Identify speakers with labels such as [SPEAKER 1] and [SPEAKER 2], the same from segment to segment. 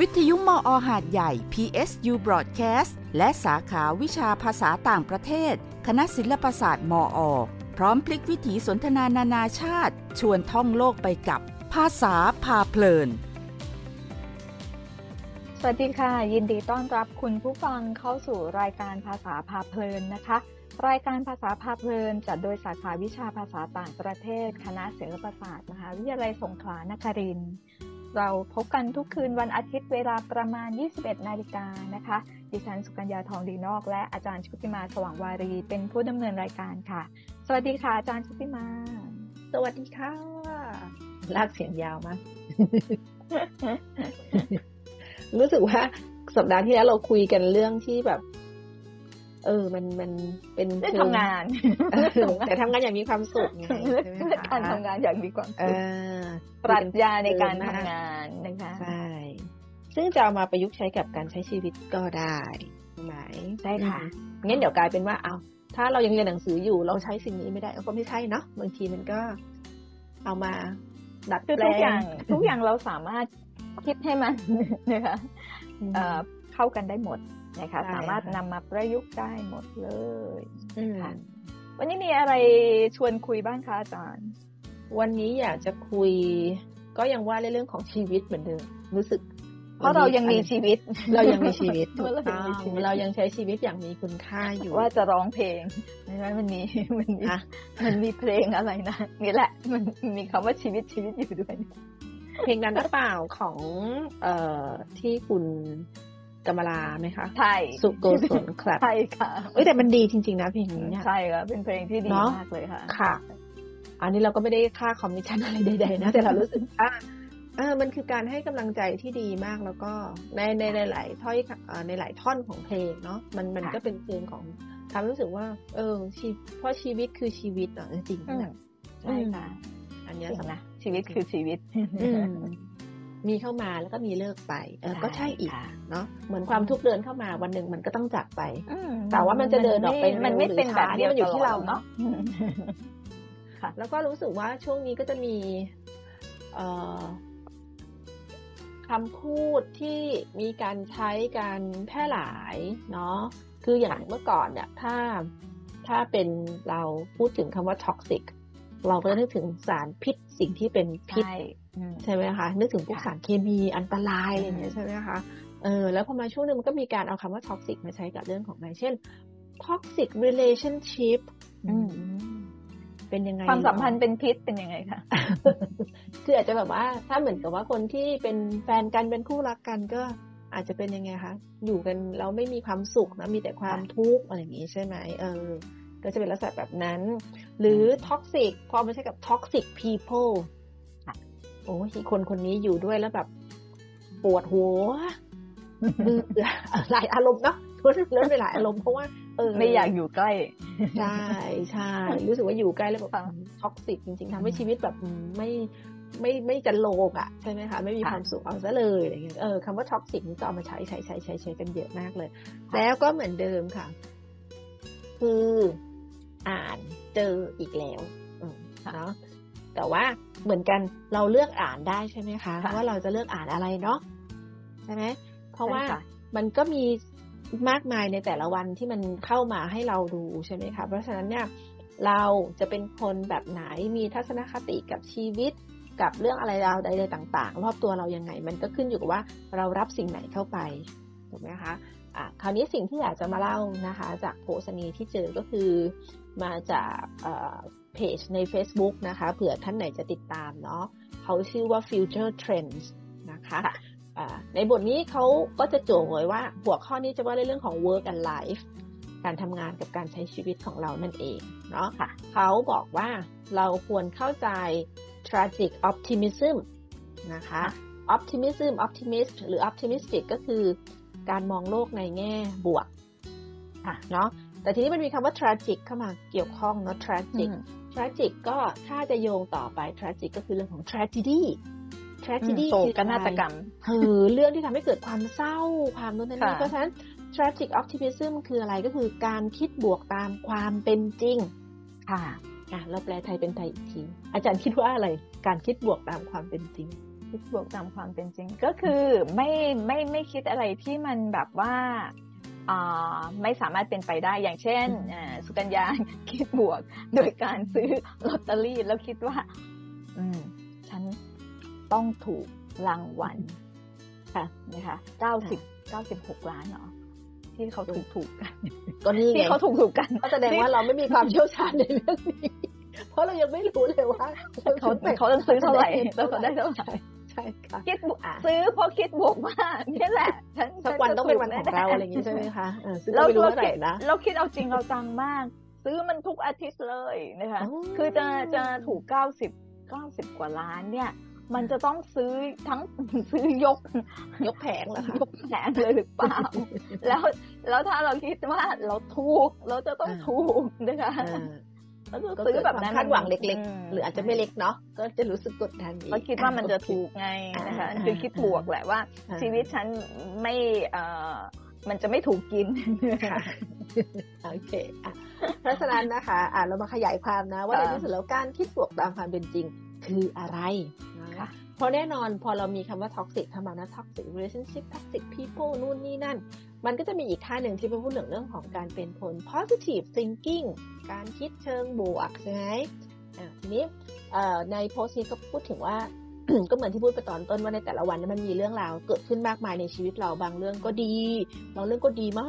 [SPEAKER 1] วิทยุมออหาดใหญ่ PSU Broadcast และสาขาวิชาภาษาต่างประเทศ คณะศิลปศาสตร์มออพร้อมพลิกวิถีสนทนานานาชาติ ชวนท่องโลกไปกับ ภาษาพาเพลิน
[SPEAKER 2] สวัสดีค่ะ ยินดีต้อนรับคุณผู้ฟังเข้าสู่รายการภาษาพาเพลินนะคะ รายการภาษาพาเพลิน จัดโดยสาขาวิชาภาษาต่างประเทศ คณะศิลปศาสตร์มหาวิทยาลัยสงขลานครินทร์ เราพบกันทุกคืนวันอาทิตย์เวลาประมาณ 21 นาฬิกานะคะ ดิฉันสุกัญญาทองดีนอก และอาจารย์ชุติมาสว่างวารี เป็นผู้ดำเนินรายการค่ะ สวัสดีค่ะ อาจารย์ชุติมา
[SPEAKER 3] สวัสดีค่ะ ลากเสียงยาวมาก รู้สึกว่าสัปดาห์ที่แล้วเราคุยกันเรื่องที่แบบ เออ มันมันเป็น
[SPEAKER 2] ได้
[SPEAKER 3] เชิ
[SPEAKER 2] ทำงาน
[SPEAKER 3] เออแต่ทำงานอย่างมีความสุขไงใช่ไหม
[SPEAKER 2] การ
[SPEAKER 3] คะ
[SPEAKER 2] ทำงานอย่างมีความ
[SPEAKER 3] เอ
[SPEAKER 2] สุข
[SPEAKER 3] อ
[SPEAKER 2] ปรัชญาในการ
[SPEAKER 3] เออ
[SPEAKER 2] ทำงานนะคะ
[SPEAKER 3] ใช่ซึ่งจะเอามาประยุกต์ใช้กับการใช้ชีวิตก็ได้ใช่ไหม
[SPEAKER 2] ใช่ค่ะ
[SPEAKER 3] อืมงั้นเดี๋ยวกลายเป็นว่าเอาถ้าเรายังเรียนหนังสืออยู่เราใช้สิ่งนี้ไม่ได้ก็ไม่ใช่เนาะบางทีมันก็เอามาดัด
[SPEAKER 2] คือ
[SPEAKER 3] แปล
[SPEAKER 2] ทุกอย่าง
[SPEAKER 3] ง
[SPEAKER 2] ทุกอย่างเราสามารถคิดให้มันนะคะเอ่อเข้ากันได้หมด นะคะ
[SPEAKER 3] ใช่
[SPEAKER 2] สามารถ
[SPEAKER 3] ค่ะ
[SPEAKER 2] นำมาประยุกต์ได้หมดเลย
[SPEAKER 3] อืม
[SPEAKER 2] ค่ะวันนี้มีอะไรชวนคุยบ้างคะอาจารย์
[SPEAKER 3] วันนี้อยากจะคุย ก็ยังว่าในเรื่องของชีวิตเหมือนเดิมรู้สึก
[SPEAKER 2] เพราะเรายังมีชีวิต
[SPEAKER 3] เรายังมีชีวิต
[SPEAKER 2] เพ
[SPEAKER 3] ถูก
[SPEAKER 2] ราะเรา
[SPEAKER 3] ต้
[SPEAKER 2] ยั
[SPEAKER 3] อง
[SPEAKER 2] มีชีวิต
[SPEAKER 3] งเรายังใช้ชีวิตอย่างมีคุณค่าอยู่
[SPEAKER 2] ว่าจะร้องเพลงนะคะมันมีมันมี
[SPEAKER 3] ฮะ
[SPEAKER 2] มันมีเพลงอะไรนะนี่แหละ มันมีคำว่าชีวิตชีวิตอยู่ด้วย
[SPEAKER 3] เพลงนั้นหรือเปล่าของเอ่อที่คุณ กมลาไหมคะ
[SPEAKER 2] ใช่
[SPEAKER 3] สุโกศลครับ
[SPEAKER 2] ใช่ค่ะ
[SPEAKER 3] เอ้ยแต่มันดีจริง ๆ นะเพลงนี้เนี่ย
[SPEAKER 2] ใช่ค่ะ เป็นเพลงที่ดี
[SPEAKER 3] เนอะ
[SPEAKER 2] มากเลยค่ะ
[SPEAKER 3] ค่ะ อันนี้เราก็ไม่ได้ค่าคอมมิชชั่นอะไรใดๆนะ แต่เรารู้สึกว่าเออมันคือการให้กำลังใจที่ดีมากแล้วก็ในในในหลายถ้อยเอ่อในหลายท่อนของเพลงเนาะมันมัน
[SPEAKER 2] ค่ะ
[SPEAKER 3] ก็เป็นเพลงของทำให้รู้สึกว่า เออชีเพราะชีวิตคือชีวิตอะจริงๆ
[SPEAKER 2] อืม
[SPEAKER 3] นะ
[SPEAKER 2] ใช่ค่ะ
[SPEAKER 3] อันเนี้ย
[SPEAKER 2] จริง
[SPEAKER 3] สำคัญ
[SPEAKER 2] นะชีวิตคือชีวิต
[SPEAKER 3] อื มมีเข้ามาแล้วก็มีเลิกไปเออ
[SPEAKER 2] ใช่
[SPEAKER 3] ก็ใช่อีก
[SPEAKER 2] ค่ะ
[SPEAKER 3] เนาะเหมือนความทุกข์เดินเข้ามาวันหนึ่งมันก็ต้องจากไป
[SPEAKER 2] อืม
[SPEAKER 3] แต่ว่ามันจะเดินออกไป
[SPEAKER 2] มันไม่
[SPEAKER 3] เร็วหรือ
[SPEAKER 2] เป็นแบบ
[SPEAKER 3] ช้า
[SPEAKER 2] เดียว
[SPEAKER 3] นี่มันอยู่ที่
[SPEAKER 2] ตล
[SPEAKER 3] เรา
[SPEAKER 2] ด
[SPEAKER 3] เนอะ
[SPEAKER 2] อืม
[SPEAKER 3] แล้วก็รู้สึกว่าช่วงนี้ก็จะมี เอ่อคำพูดที่มีการใช้การแพร่หลายเนาะคืออย่างเมื่อก่อนเนี่ยถ้าถ้าเป็นเราพูดถึงคำว่า toxic เราก็จะนึกถึงสารพิษสิ่งที่เป็นพิษ
[SPEAKER 2] ใช่อืม
[SPEAKER 3] ใช่ไหมคะนึกถึงพวก
[SPEAKER 2] ค่ะ
[SPEAKER 3] สารเคมีอันตรายอะไรอย่างเงี้ย
[SPEAKER 2] อืม
[SPEAKER 3] ใช่ไหมคะเออแล้วพอมาช่วงหนึ่งมันก็มีการเอาคำว่า toxic มาใช้กับเรื่องของอะไรเช่น toxic relationship
[SPEAKER 2] อืม
[SPEAKER 3] เป็นยังไง
[SPEAKER 2] ความสัมพันธ์
[SPEAKER 3] เนาะ
[SPEAKER 2] เป็นพิษเป็นยังไงคะ
[SPEAKER 3] คืออาจจะแบบว่าถ้าเหมือนกับว่าคนที่เป็นแฟนกันเป็นคู่รักกันก็อาจจะเป็นยังไงคะอยู่กันแล้วไม่มีความสุขนะมีแต่ความทุกข์อะไรอย่างงี้ใช่ไหมเออ ก็จะเป็นลักษณะแบบนั้น หรือ toxic พอมาใช้กับ toxic people
[SPEAKER 2] ค่ะ
[SPEAKER 3] โอ้ยคนคนนี้อยู่ด้วยแล้วแบบปวดหัวเบื่อหลายอารมณ์เนาะทุกเรื่องไปหลายอารมณ์เพราะว่าเออ
[SPEAKER 2] ไม่อยากอยู่ใกล้
[SPEAKER 3] ใช่ใช่รู้สึกว่าอยู่ใกล้แล้วแบบ
[SPEAKER 2] ค่ะ
[SPEAKER 3] toxic จริงๆทำให้ชีวิตแบบไม่ไม่ไม่จรรโลงอะใช่ไหมคะไม่มี
[SPEAKER 2] ค่ะ
[SPEAKER 3] ความสุขเอาซะเลยอะไรเงี้ยเออคำว่า toxic นี่ก็เอามาใช้ใช้ใช้ใช้ใช้กันเยอะมากเลย แล้วก็เหมือนเดิมค่ะ คือ อ่านเจออีกแล้วอืมเนาะแต่ว่าเหมือนกันเราเลือกอ่านได้ใช่ไหมคะ
[SPEAKER 2] ค่ะ
[SPEAKER 3] ว่าเราจะเลือกอ่านอะไรเนาะใช่ไหมเพราะว่า
[SPEAKER 2] ใช่ค่ะ
[SPEAKER 3] มันก็มีมากมายในแต่ละวันที่มันเข้ามาให้เราดูใช่ไหมคะเพราะฉะนั้นเนี่ยเราจะเป็นคนแบบไหนมีทัศนคติกับชีวิตกับเรื่องอะไรราวใดๆต่าง ๆ รอบตัวเรายังไง มันก็ขึ้นอยู่กับว่าเรารับสิ่งไหนเข้าไปถูกไหมคะอะคราวนี้สิ่งที่อยากจะมาเล่านะคะ จากโพสต์นี้ที่เจอก็คือ มาจากเอ่อเพจใน Facebook นะคะเผื่อท่านไหนจะติดตามเนาะเขาชื่อว่า Future Trends นะคะ
[SPEAKER 2] ค่ะ
[SPEAKER 3] อ่าในบทนี้เขาก็จะโจงไว้ว่า หัวข้อนี้จะว่าในเรื่องของ work and life การทำงานกับการใช้ชีวิตของเรานั่นเองเนาะ
[SPEAKER 2] ค่ะ
[SPEAKER 3] เขาบอกว่าเราควรเข้าใจ tragic optimism นะคะ optimism optimist หรือ optimistic ก็คือการมองโลกในแง่บวก
[SPEAKER 2] ค่ะ
[SPEAKER 3] เนาะ แต่ทีนี้มันมีคำว่า tragic เข้ามาเกี่ยวข้องเนาะ tragic
[SPEAKER 2] อืม
[SPEAKER 3] tragic ก็ถ้าจะโยงต่อไป tragic ก็คือเรื่องของ tragedy tragedy
[SPEAKER 2] โศ
[SPEAKER 3] คือก
[SPEAKER 2] นาฏกรรม
[SPEAKER 3] คือเรื่องที่ทำให้เกิดความเศร้าความโน้นนั่นนี่
[SPEAKER 2] ค่ะ
[SPEAKER 3] เพราะฉะนั้น tragic optimism คืออะไรก็คือการคิดบวกตามความเป็นจริง
[SPEAKER 2] ค่ะ
[SPEAKER 3] อะเราแปลไทยเป็นไทยอีกที อาจารย์คิดว่าอะไร การคิดบวกตามความเป็นจริง
[SPEAKER 2] คิดบวกตามความเป็นจริง ก็คือไม่ไม่ไม่คิดอะไรที่มันแบบว่าอ่า ไม่สามารถเป็นไปได้อย่างเช่น
[SPEAKER 3] อืม
[SPEAKER 2] อ่าสุกัญญาคิดบวก โดยการซื้อลอตเตอรี่แล้วคิดว่า อืม ฉันต้องถูกรางวัล
[SPEAKER 3] ค่ะ
[SPEAKER 2] นะคะเก้าสิบเก้าสิบหกล้านเหรอที่เขาถูกถูกกัน
[SPEAKER 3] ก็นี่ไง
[SPEAKER 2] ที่เขาถูกถูกกัน
[SPEAKER 3] ก็แสดงว่าเราไม่มีความเชี่ยวชาญในเรื่องนี้ เพราะเรายังไม่รู้เลยว่า
[SPEAKER 2] เขาเขาจะซื้อเท่าไหร่แล้วเขาได้เท่าไหร่
[SPEAKER 3] ใช่ค่ะ
[SPEAKER 2] คิดบวก
[SPEAKER 3] อะ
[SPEAKER 2] ซื้อเพราะคิดบวกว่านี่แหละฉัน
[SPEAKER 3] สักวัน
[SPEAKER 2] ฉัจะ
[SPEAKER 3] ต้องเป็นวัน
[SPEAKER 2] ถู
[SPEAKER 3] ของ
[SPEAKER 2] แๆ
[SPEAKER 3] เราอะไรอย่างนี้ใช่ไหมคะเออซึ่ง
[SPEAKER 2] เรา
[SPEAKER 3] ก็ไม่รู้
[SPEAKER 2] เรา
[SPEAKER 3] เมื่อไห
[SPEAKER 2] คิ
[SPEAKER 3] ร่
[SPEAKER 2] ด
[SPEAKER 3] นะ
[SPEAKER 2] เราคิดเอาจริงเอาจังมาก ซื้อมันทุกอาทิตย์เลยนะคะ
[SPEAKER 3] อ๋อ
[SPEAKER 2] คือจะจะถูกเก้าสิบเก้าสิบกว่าล้านเนี่ยมันจะต้องซื้อทั้งซื้อยก
[SPEAKER 3] ยกแผงเหรอคะ
[SPEAKER 2] ยกแผงเลยหรือเปล่า แล้วแล้วถ้าเราคิดว่าเราถูก เราจะต้อง
[SPEAKER 3] อ่า
[SPEAKER 2] ถูกนะคะ
[SPEAKER 3] เออ
[SPEAKER 2] แล้ว ก็
[SPEAKER 3] ก็
[SPEAKER 2] ซื้อ
[SPEAKER 3] เกิด
[SPEAKER 2] แบบ
[SPEAKER 3] ความ
[SPEAKER 2] นั้น
[SPEAKER 3] คาดหวังเล็ก
[SPEAKER 2] ม
[SPEAKER 3] ๆหรืออาจจะไม่เล็กเนาะก็จะรู้สึกกดดันอีก
[SPEAKER 2] เราคิดว่ามันจะถูก
[SPEAKER 3] อ่
[SPEAKER 2] ไงนะคะ
[SPEAKER 3] อ่า
[SPEAKER 2] คือคิดบวกแหละว่า
[SPEAKER 3] อ่า
[SPEAKER 2] ชีวิตฉันไม่เอ่อมันจะไม่ถูกกิน
[SPEAKER 3] ค่ะโอเคอะเพราะฉะนั้นนะคะอะเรามาขยายความนะ ว่าใน
[SPEAKER 2] ค่ะ
[SPEAKER 3] ที่สุดแล้วการคิดบวกตามความเป็นจริงคืออะไรนะ
[SPEAKER 2] ค่ะ
[SPEAKER 3] เพราะแน่นอนพอเรามีคำว่า toxic เข้ามานะ toxic relationship toxic people นู่นนี่นั่น มันก็จะมีอีกค่าหนึ่งที่เป็นพูดถึงเรื่องของการเป็นคน positive thinking การคิดเชิงบวกใช่ไหมอะทีนี้ในโพสต์นี้ก็พูดถึงว่าก็เหมือนที่พูดไปตอนต้นว่าในแต่ละวันเนยมันมีเรื่องราวเกิดขึ้นมากมายในชีวิตเราบางเรื่องก็ดี บางเรื่องก็ดีม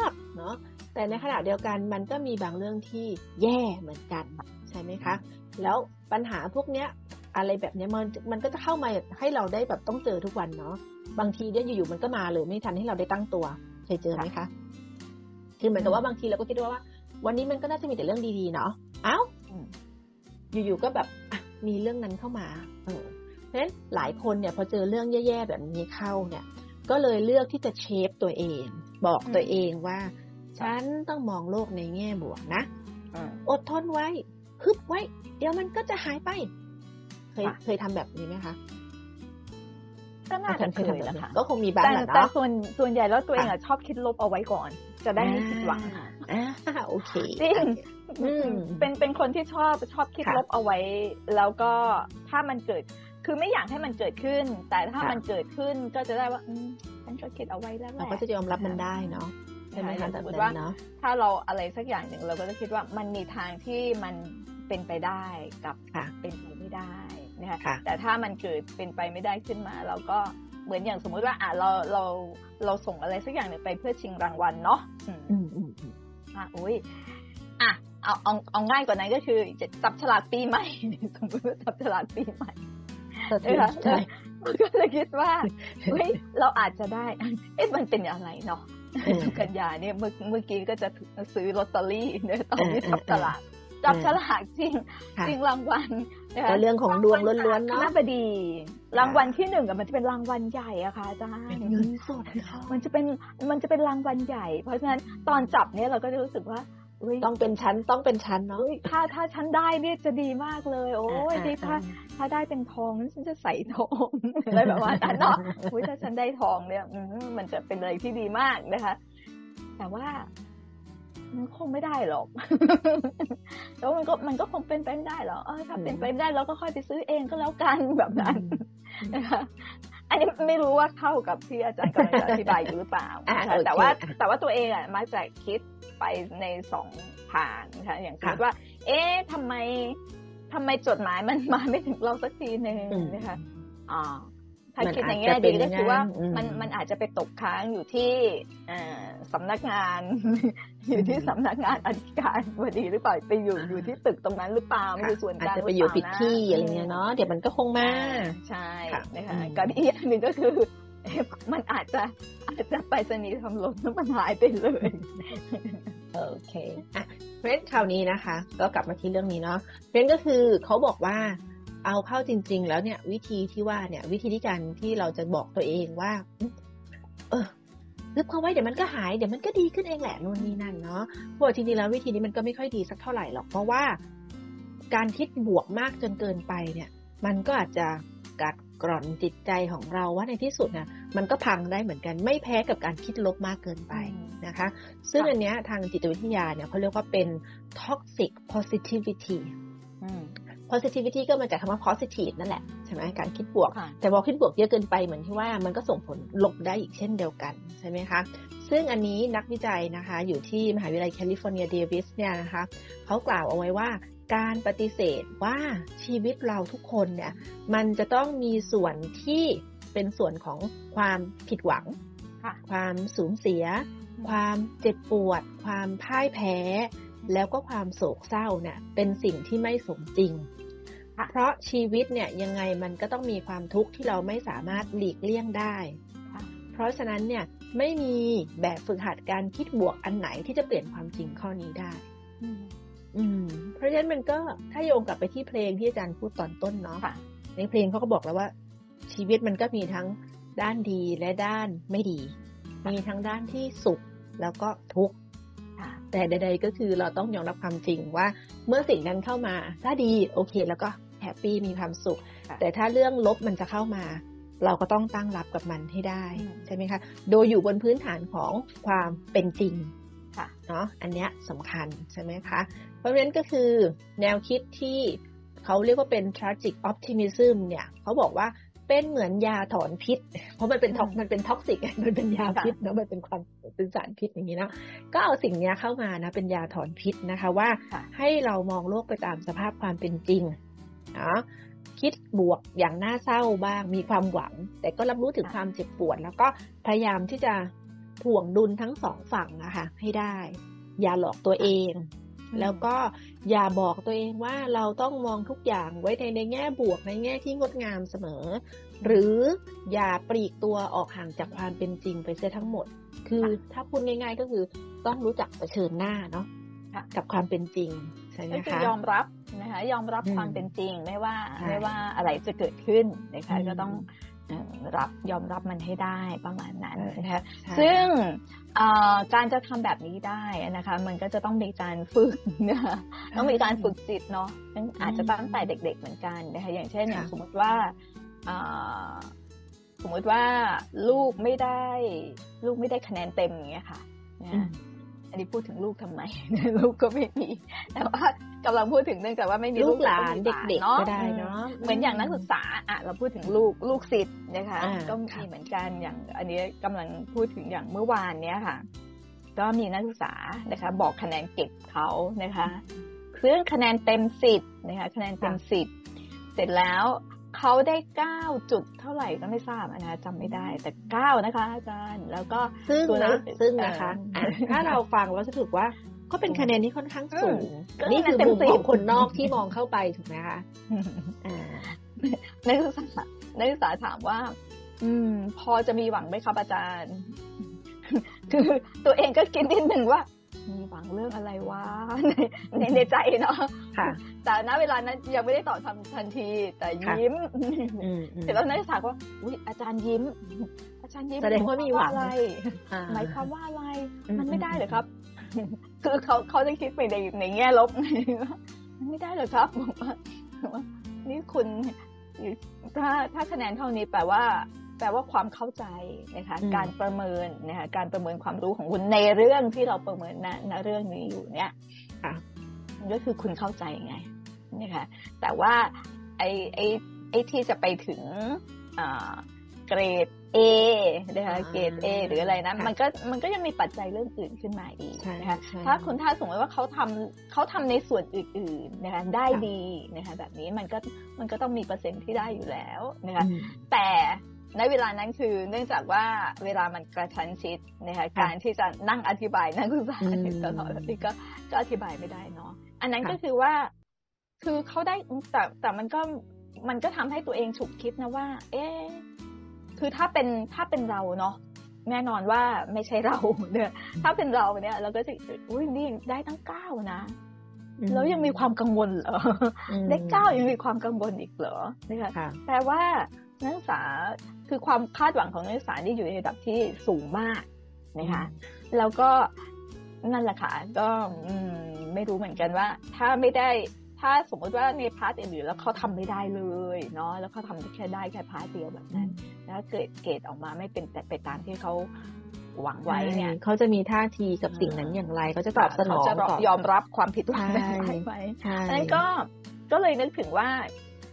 [SPEAKER 3] ากเนาะแต่ในขณะเดียวกันมันก็มีบางเรื่องที่แย่เหมือนกันใช่ไหมคะ แล้วปัญหาพวกเนี้ย อะไรแบบเนี้ยมันมันก็จะเข้ามาให้เราได้แบบต้องเจอทุกวันเนาะบางทีเนี่ยอยู่ๆมันก็มาเลยไม่ทันให้เราได้ตั้งตัว เคยเจอไหมคะคือเหมือนกับว่าบางทีเราก็คิดว่า วันนี้มันก็น่าจะมีแต่เรื่องดีๆเนาะเอ้า
[SPEAKER 2] อืม
[SPEAKER 3] อยู่ๆก็แบบอะมีเรื่องนั้นเข้ามา เออเพราะฉะนั้นหลายคนเนี่ยพอเจอเรื่องแย่ๆแบบนี้เข้าเนี่ย ก็เลยเลือกที่จะเชฟตัวเอง บอกตัวเองว่า ฉันต้องมองโลกในแง่บวกนะ
[SPEAKER 2] อืม
[SPEAKER 3] อดทนไว้ฮึบไว้ เดี๋ยวมันก็จะหายไป เคย
[SPEAKER 2] ค่ะ
[SPEAKER 3] เคยทำแบบนี้ไหมคะ
[SPEAKER 2] ก็น่าจะเคย
[SPEAKER 3] ทำแบบ
[SPEAKER 2] แหละ
[SPEAKER 3] นี้
[SPEAKER 2] ค่ะ
[SPEAKER 3] ก็คงมีบ้าง
[SPEAKER 2] แต่
[SPEAKER 3] แหละ
[SPEAKER 2] แต่
[SPEAKER 3] เนาะ
[SPEAKER 2] ส่วนส่วนใหญ่แล้วตัวเองอะชอบคิดลบเอาไว้ก่อน จะได้ไม่ผิดหวัง
[SPEAKER 3] อ่าโอเค
[SPEAKER 2] จริง
[SPEAKER 3] อืม
[SPEAKER 2] เป็นเป็นคนที่ชอบชอบคิด
[SPEAKER 3] ค่ะ
[SPEAKER 2] ลบเอาไว้ แล้วก็ถ้ามันเกิด คือไม่อยากให้มันเกิดขึ้น แต่ถ้า
[SPEAKER 3] ค่ะ
[SPEAKER 2] มันเกิดขึ้นก็จะได้ว่าอืมฉันก็คิดเอาไว้แล้วแห
[SPEAKER 3] เรา
[SPEAKER 2] ละ
[SPEAKER 3] ก็จะยอมรับมันได้เนาะใช่ไหม
[SPEAKER 2] อ
[SPEAKER 3] คะ
[SPEAKER 2] ย่าง
[SPEAKER 3] แบ
[SPEAKER 2] สม
[SPEAKER 3] บ
[SPEAKER 2] มติ
[SPEAKER 3] นั้
[SPEAKER 2] ว่า
[SPEAKER 3] นเนาะ
[SPEAKER 2] ถ้าเราอะไรสักอย่างหนึ่งเราก็จะคิดว่ามันมีทางที่มันเป็นไปได้กับ
[SPEAKER 3] ค่ะ
[SPEAKER 2] เป็นไปไม่ได้ นะคะ
[SPEAKER 3] ค่ะ
[SPEAKER 2] แต่ถ้ามันเกิดเป็นไปไม่ได้ขึ้นมา เราก็เหมือนอย่างสมมุติว่าอะเราเราเราส่งอะไรสักอย่างหนึ่งไปเพื่อชิงรางวัลเนาะอืม
[SPEAKER 3] อืมอืมอืม
[SPEAKER 2] อะอุ้ยอะเอาเอาเอาง่ายกว่านั้นก็คือจะจับฉลากปีใหม่สมมติว่าจับฉลากปีใหม่
[SPEAKER 3] สะเทือนใจ
[SPEAKER 2] ก็เลยคิดว่าเฮ้ยเราอาจจะได้ เอ๊ะมันเป็นอะไรเนาะ
[SPEAKER 3] เออ
[SPEAKER 2] สุกัญญาเนี่ยเมื่อเมื่อกี้ก็จะซื้อลอตเตอรี่เนี่ยตอนนี้
[SPEAKER 3] เออ
[SPEAKER 2] จับฉลาก จับฉลากจริง
[SPEAKER 3] ค่ะ
[SPEAKER 2] จริงรางวัลนะคะ
[SPEAKER 3] ก็เรื่องของดวงล้วนๆ
[SPEAKER 2] ค
[SPEAKER 3] เนาะ
[SPEAKER 2] ณะบดี รางวัลที่หนึ่งอะมันจะเป็นรางวัลใหญ่อะค่ะอาจารย์
[SPEAKER 3] เป็นเงินสดค่ะ
[SPEAKER 2] มันจะเป็นมันจะเป็นรางวัลใหญ่ เพราะฉะนั้นตอนจับเนี่ยเราก็จะรู้สึกว่าเฮ้ย
[SPEAKER 3] ต้องเป็นชั้นต้องเป็นชั้นเนาะ
[SPEAKER 2] เฮ้ยถ้าถ้าฉันได้เนี่ยจะดีมากเลย โอ้ย
[SPEAKER 3] อ่า
[SPEAKER 2] ดีถ้า
[SPEAKER 3] อ่า
[SPEAKER 2] ถ้าได้เป็นทองนั้นฉันจะใส่ทองอะไรแบบว่านั้นเนาะอุ้ยถ้าฉันได้ทองเนี่ยอืมมันจะเป็นอะไรที่ดีมากนะคะ แต่ว่า มันคงไม่ได้หรอก แล้วมันก็มันก็คงเป็นไปไม่ได้หรอกเออถ้าเป็นไปไม่ได้เราก็ค่อยไปซื้อเองก็แล้วกันแบบนั้นนะคะอันนี้ไม่รู้ว่าเข้ากับที่อาจารย์กำลังจะอธิบายอยู่หรือเปล่า
[SPEAKER 3] อะ
[SPEAKER 2] นะคะ
[SPEAKER 3] โอเค
[SPEAKER 2] แต่ว่า
[SPEAKER 3] อะ
[SPEAKER 2] แต่ว่าตัวเองอะมักจะคิดไปในสองทางนะคะอย่างสมมติ
[SPEAKER 3] ค่ะ
[SPEAKER 2] ว่า เอ๊ะทำไมทำไมจดหมายมันมาไม่ถึงเราสักทีหนึ่ง
[SPEAKER 3] อืม
[SPEAKER 2] นะคะอ่า ถ้า
[SPEAKER 3] มัน
[SPEAKER 2] คิดใน
[SPEAKER 3] อาจ
[SPEAKER 2] แง่
[SPEAKER 3] จะเป็
[SPEAKER 2] ดี
[SPEAKER 3] น
[SPEAKER 2] ก็คือว่า
[SPEAKER 3] อย่างนั้นอืม
[SPEAKER 2] มันมันอาจจะไปตกค้างอยู่ที่เอ่อสำนักงาน อยู่ที่สำนักงานอธิการบดีหรือเปล่าไปอยู่อยู่ที่ตึกตรงนั้นหรือเปล่าไม่อยู่ส่วน
[SPEAKER 3] อาก
[SPEAKER 2] ลาง
[SPEAKER 3] จะไป
[SPEAKER 2] ห
[SPEAKER 3] อ
[SPEAKER 2] รื
[SPEAKER 3] ยู่
[SPEAKER 2] เปล่า
[SPEAKER 3] ผิด
[SPEAKER 2] นะ
[SPEAKER 3] ที่อะไรเงี้ยเนาะเดี๋ยวมันก็คงมา
[SPEAKER 2] ใช่
[SPEAKER 3] ค่ะ
[SPEAKER 2] นะคะ
[SPEAKER 3] อืม
[SPEAKER 2] กับอีกอย่างหนึ่งก็คือเอ๊ะมันอาจจะอาจจะไปสนีย์ทำหล่นแล้วมันหายไปเลย
[SPEAKER 3] โอเคอะเพราะฉะนั้นคราวนี้นะคะ ก็กลับมาที่เรื่องนี้เนาะเพราะฉะนั้นก็คือเขาบอกว่า เอาเข้าจริง ๆ แล้วเนี่ย วิธีที่ว่าเนี่ย วิธีที่การที่เราจะบอกตัวเองว่า เออรึบเขาไว้เดี๋ยวมันก็หายเดี๋ยวมันก็ดีขึ้นเองแหละนู่นนี่นั่นเนาะเพราะว่าจริงๆแล้ววิธีนี้มันก็ไม่ค่อยดีสักเท่าไหร่หรอกเพราะว่า การคิดบวกมากจนเกินไปเนี่ย มันก็อาจจะกัดกร่อนจิตใจของเราว่าในที่สุดนะมันก็พังได้เหมือนกันไม่แพ้กับการคิดลบมากเกินไปนะคะ ซึ่งอันเนี้ยทางจิตวิทยาเนี่ยเขาเรียกว่าเป็น toxic positivity positivity ก็มาจากคำว่า positive นั่นแหละใช่ไหมการคิดบวก
[SPEAKER 2] ค่ะ
[SPEAKER 3] แต่พอคิดบวกเยอะเกินไปเหมือนที่ว่ามันก็ส่งผลลบได้อีกเช่นเดียวกันใช่ไหมคะซึ่งอันนี้นักวิจัยนะคะอยู่ที่มหาวิทยาลัยแคลิฟอร์เนียเดวิสเนี่ยนะคะเขากล่าวเอาไว้ว่าการปฏิเสธว่าชีวิตเราทุกคนเนี่ยมันจะต้องมีส่วนที่เป็นส่วนของความผิดหวัง
[SPEAKER 2] ค่ะ
[SPEAKER 3] ความสูญเสีย ความเจ็บปวด ความพ่ายแพ้ แล้วก็ความโศกเศร้าเนี่ยเป็นสิ่งที่ไม่สมจริง
[SPEAKER 2] ค่ะ
[SPEAKER 3] เพราะชีวิตเนี่ยยังไงมันก็ต้องมีความทุกข์ที่เราไม่สามารถหลีกเลี่ยงได้
[SPEAKER 2] ค่ะ
[SPEAKER 3] เพราะฉะนั้นเนี่ยไม่มีแบบฝึกหัดการคิดบวกอันไหนที่จะเปลี่ยนความจริงข้อนี้ได้
[SPEAKER 2] อืม
[SPEAKER 3] อืมเพราะฉะนั้นมันก็ถ้าโยงกลับไปที่เพลงที่อาจารย์พูดตอนต้นเนาะ
[SPEAKER 2] ค่ะ
[SPEAKER 3] ในเพลงเขาก็บอกแล้วว่า ชีวิตมันก็มีทั้งด้านดีและด้านไม่ดี มีทั้งด้านที่สุขแล้วก็ทุกข์
[SPEAKER 2] ค่ะ
[SPEAKER 3] แต่ใด ๆ ก็คือเราต้องยอมรับความจริงว่าเมื่อสิ่งนั้นเข้ามา ถ้าดีโอเค แล้วก็แฮปปี้มีความสุข
[SPEAKER 2] ค่ะ
[SPEAKER 3] แต่ถ้าเรื่องลบมันจะเข้ามา เราก็ต้องตั้งรับกับมันให้ได้
[SPEAKER 2] อืม
[SPEAKER 3] ใช่ไหมคะโดยอยู่บนพื้นฐานของความเป็นจริง
[SPEAKER 2] ค่ะ
[SPEAKER 3] เนาะอันเนี้ยสำคัญใช่ไหมคะเพราะฉะนั้นก็คือแนวคิดที่เขาเรียกว่าเป็น tragic optimism เนี่ยเขาบอกว่า เป็นเหมือนยาถอนพิษ เพราะมันเป็น tox อื
[SPEAKER 2] ม
[SPEAKER 3] มันเป็น toxic มันเป็นยา
[SPEAKER 2] ค่ะ
[SPEAKER 3] พิษเนาะมันเป็นความเป็นสารพิษอย่างนี้เนาะก็เอาสิ่งเนี้ยเข้ามานะเป็นยาถอนพิษนะคะว่า
[SPEAKER 2] ค่ะ
[SPEAKER 3] ให้เรามองโลกไปตามสภาพความเป็นจริงเนาะคิดบวกอย่างน่าเศร้าบ้างมีความหวัง แต่ก็รับรู้ถึง
[SPEAKER 2] ค่ะ
[SPEAKER 3] ความเจ็บปวด แล้วก็พยายามที่จะถ่วงดุลทั้งสองฝั่งนะคะให้ได้ อย่าหลอกตัวเอง แล้วก็อย่าบอกตัวเองว่าเราต้องมองทุกอย่างไว้ในในแง่บวกในแง่ที่งดงามเสมอ หรืออย่าปลีกตัวออกห่างจากความเป็นจริงไปเสียทั้งหมด คือ
[SPEAKER 2] ค่ะ
[SPEAKER 3] ถ้าพูดง่าย ๆก็คือต้องรู้จักเผชิญหน้าเนาะ
[SPEAKER 2] ค่ะ
[SPEAKER 3] กับความเป็นจริงใช่ไหม
[SPEAKER 2] ก็คือ
[SPEAKER 3] คะ
[SPEAKER 2] ยอมรับนะคะยอมรับ
[SPEAKER 3] อืม
[SPEAKER 2] ความเป็นจริงไม่ว่า
[SPEAKER 3] ใช่
[SPEAKER 2] ไม่ว่าอะไรจะเกิดขึ้นนะคะ
[SPEAKER 3] อืม
[SPEAKER 2] ก็ต้องเอ่อ รับยอมรับมันให้ได้ประมาณนั้นนะคะ
[SPEAKER 3] ใช่
[SPEAKER 2] ซึ่งเอ่อการจะทำแบบนี้ได้นะคะ มันก็จะต้องมีการฝึกนะคะต้องมีการฝึกจิตเนาะซึ่งอาจจะตั้งแต่เด็ก ๆเหมือนกันนะคะอย่างเช่นอย่าง
[SPEAKER 3] ค่ะ
[SPEAKER 2] สมมติว่าเอ่อสมมติว่าลูกไม่ได้ ลูกไม่ได้คะแนนเต็มอย่างเงี้ยค่ะนะ
[SPEAKER 3] อืม
[SPEAKER 2] อันนี้พูดถึงลูกทำไม ลูกก็ไม่มี แต่ว่ากำลังพูดถึงเนื่องจากว่าไม่มี
[SPEAKER 3] ลูกหลาน
[SPEAKER 2] มี
[SPEAKER 3] เด็กๆก็ได้
[SPEAKER 2] อืม
[SPEAKER 3] เนาะ
[SPEAKER 2] เหมือนอย่างนักศึกษาอะเราพูดถึงลูกลูกศิษย์นะคะ
[SPEAKER 3] อ่า
[SPEAKER 2] ก็มี
[SPEAKER 3] ค่ะ
[SPEAKER 2] เหมือนกันอย่าง อันนี้กำลังพูดถึงอย่างเมื่อวานเนี้ยค่ะ ก็มีนักศึกษานะคะ บอกคะแนนเก็บเขานะคะซึ่งคะแนนเต็มสิบนะคะ คะแนนเต็มสิบเสร็จแล้ว เขาได้เก้าจุดเท่าไหร่ก็ไม่ทราบนะคะจำไม่ได้ แต่เก้านะคะ อาจารย์ แล้วก็
[SPEAKER 3] ซึ่ง
[SPEAKER 2] ตัว
[SPEAKER 3] นะ
[SPEAKER 2] เลข
[SPEAKER 3] ซึ่งนะคะ
[SPEAKER 2] เอออะ
[SPEAKER 3] ถ้าเราฟังแล้วจะถือว่าก็เป็นคะแนนที่ค่อนข้างสูง
[SPEAKER 2] ก็
[SPEAKER 3] นี่คือ
[SPEAKER 2] เต็ม
[SPEAKER 3] มุม
[SPEAKER 2] สิบ
[SPEAKER 3] ของคนนอกที่มองเข้าไปถูกไหมคะอ่า
[SPEAKER 2] นักศึกษานักศึกษาถามว่า อืม พอจะมีหวังไหมครับอาจารย์ คือตัวเองก็คิดนิดหนึ่งว่ามี หวังเรื่องอะไรวะในในในใจเนาะ
[SPEAKER 3] ค่ะ
[SPEAKER 2] แต่ณเวลานั้นยังไม่ได้ตอบทันทันทีแต่ยิ้ม
[SPEAKER 3] อืมอืม
[SPEAKER 2] เสร็จแล้วนักศึกษาก็อุ้ยอาจารย์ยิ้ม อาจารย์ยิ้ม
[SPEAKER 3] แสดงว่ามีหวัง
[SPEAKER 2] อะไร
[SPEAKER 3] อ่
[SPEAKER 2] หมายความว่าอะไร
[SPEAKER 3] อืม
[SPEAKER 2] มันไม่ได้เหรอครับ คือเขาเขาจะคิดไปในในแง่ลบมันไม่ได้เหรอครับบอกว่าบอกว่านี่คุณถ้าถ้าคะแนนเท่านี้แปลว่า แปลว่าความเข้าใจนะคะ
[SPEAKER 3] อืม
[SPEAKER 2] การประเมินนะคะการประเมินความรู้ของคุณในเรื่องที่เราประเมินณณเรื่องนี้อยู่เนี่ย
[SPEAKER 3] ค่ะ
[SPEAKER 2] มันก็คือคุณเข้าใจไงนะคะแต่ว่าไอ้ไอ้ไอ้ที่จะไปถึงอ่าเกรด A นะคะ
[SPEAKER 3] อ่า
[SPEAKER 2] เกรด A หรืออะไรนะ
[SPEAKER 3] ค่ะ
[SPEAKER 2] มันก็มันก็ยังมีปัจจัยเรื่องอื่นขึ้นมาอีก
[SPEAKER 3] ใช่
[SPEAKER 2] นะคะ
[SPEAKER 3] ใช่
[SPEAKER 2] ถ้าคุณถ้าสมมติว่าเขาทำเขาทำในส่วนอื่นๆนะคะได้
[SPEAKER 3] ค่ะ
[SPEAKER 2] ดีนะคะแบบนี้มันก็มันก็ต้องมีเปอร์เซ็นต์ที่ได้อยู่แล้วนะคะ
[SPEAKER 3] อืม
[SPEAKER 2] แต่ ในเวลานั้นคือเนื่องจากว่าเวลามันกระชั้นชิดนะคะ
[SPEAKER 3] ค่ะ
[SPEAKER 2] การที่จะนั่งอธิบายนักศึกษา
[SPEAKER 3] อืม
[SPEAKER 2] ตลอดนี่ก็ก็อธิบายไม่ได้เนาะอันนั้น
[SPEAKER 3] ค่ะ
[SPEAKER 2] ก็คือว่า คือเขาได้แต่แต่มันก็มันก็ทำให้ตัวเองฉุกคิดนะว่า เอ๊ะคือถ้าเป็นถ้าเป็นเราเนาะแน่นอนว่าไม่ใช่เราเนี่ยถ้าเป็นเราเนี่ยเราก็จะอุ้ยนี่ได้ตั้งเก้านะแล้วยังมีความกังวลเหรอ
[SPEAKER 3] อืม
[SPEAKER 2] ได้เก้ายังมีความกังวลอีกเหรอนะคะ
[SPEAKER 3] ค่ะ
[SPEAKER 2] แปลว่า นักศึกษาคือความคาดหวังของนักศึกษานี่อยู่ในระดับที่สูงมากนะคะแล้วก็นั่นแหละค่ะก็อืมไม่รู้เหมือนกันว่า ถ้าไม่ได้ถ้าสมมติว่าใน part อื่นๆแล้วเขาทำไม่ได้เลยเนาะแล้วเขาทำได้แค่ได้แค่ part เดียวแบบนั้น แล้วเกิดเกรดออกมาไม่เป็นแต่ไปตามที่เขาหวังไว้เนี่ย
[SPEAKER 3] ใช่เขาจะมีท่าทีกับสิ่งนั้นอย่างไรเขาจะตอบสนอง
[SPEAKER 2] เขาจะ
[SPEAKER 3] ต่อย
[SPEAKER 2] อมรับความผิดหวัง
[SPEAKER 3] ใช่
[SPEAKER 2] ได้ไหม
[SPEAKER 3] ใช่
[SPEAKER 2] อันนั้นก็ก็เลยนึกถึงว่า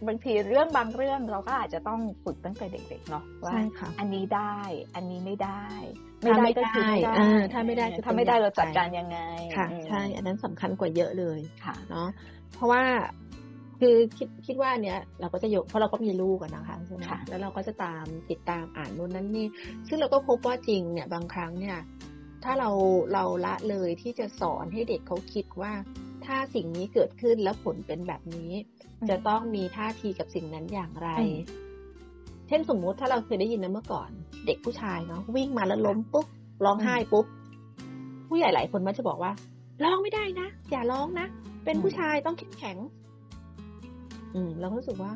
[SPEAKER 2] บางทีเรื่องบางเรื่องเราก็อาจจะต้องฝึกตั้งแต่เด็กๆเนาะว่า
[SPEAKER 3] ใช่ค่ะ
[SPEAKER 2] อันนี้ได้ อันนี้ไม่ได้
[SPEAKER 3] ถ้าไม่
[SPEAKER 2] ก็คือไม่
[SPEAKER 3] ได้
[SPEAKER 2] ได้
[SPEAKER 3] เออถ้าไม่ได้จะ
[SPEAKER 2] ถ้าไม่ได้
[SPEAKER 3] เป็น
[SPEAKER 2] เราจัด
[SPEAKER 3] อย่างไร
[SPEAKER 2] การยังไง
[SPEAKER 3] ค่ะ
[SPEAKER 2] อืม
[SPEAKER 3] ใช่ อันนั้นสำคัญกว่าเยอะเลย
[SPEAKER 2] ค่ะ
[SPEAKER 3] เนาะเพราะว่าคือคิดคิดว่าเนี้ยเราก็จะยกเพราะเราก็มีลูกอะนะคะใช่ไหม
[SPEAKER 2] ค่ะ
[SPEAKER 3] แล้วเราก็จะตามติดตามอ่านนู่นนั่นนี่ ซึ่งเราก็พบว่าจริงเนี่ยบางครั้งเนี่ย ถ้าเราเราละเลยที่จะสอนให้เด็กเขาคิดว่า ถ้าสิ่งนี้เกิดขึ้นแล้วผลเป็นแบบนี้ จะต้องมีท่าทีกับสิ่งนั้นอย่างไร
[SPEAKER 2] อืม
[SPEAKER 3] เช่นสมมุติถ้าเราเคยได้ยินนะเมื่อก่อน เด็กผู้ชายเนาะวิ่งมาแล้วล้มปุ๊บร้องไห้ปุ๊บ ผู้ใหญ่หลายคนมักจะบอกว่าร้องไม่ได้นะ อย่าร้องนะ เป็นผู้ชายต้องเข้มแข็ง อืม เราก็รู้สึกว่า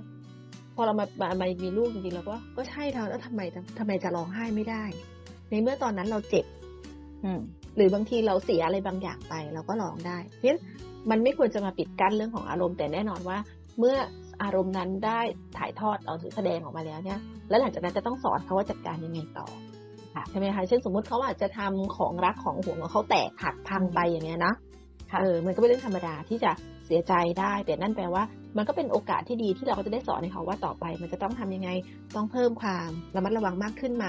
[SPEAKER 3] พอเรามามามามีลูกจริงๆเราก็ก็ใช่เธอแล้วทำไมทำไมจะร้องไห้ไม่ได้ ในเมื่อตอนนั้นเราเจ็บ
[SPEAKER 2] อืม
[SPEAKER 3] หรือบางทีเราเสียอะไรบางอย่างไป เราก็ร้องได้เพราะฉะนั้น มันไม่ควรจะมาปิดกั้นเรื่องของอารมณ์แต่แน่นอนว่า เมื่ออารมณ์นั้นได้ถ่ายทอดเอาแสดงออกมาแล้วเนี่ย แล้วหลังจากนั้นจะต้องสอนเขาว่าจัดการยังไงต่อ
[SPEAKER 2] ค่ะ
[SPEAKER 3] ใช่ไหมคะเช่นสมมุติเขาอาจจะทำของรักของห่วงของเขาแตกหักพังไปอย่างเงี้ยนะ
[SPEAKER 2] ค่ะ
[SPEAKER 3] เออมันก็เป็นเรื่องธรรมดาที่จะเสียใจได้ แต่นั่นแปลว่า มันก็เป็นโอกาสที่ดีที่เราก็จะได้สอนให้เขาว่าต่อไป มันจะต้องทำยังไงต้องเพิ่มความระมัดระวังมากขึ้นไหม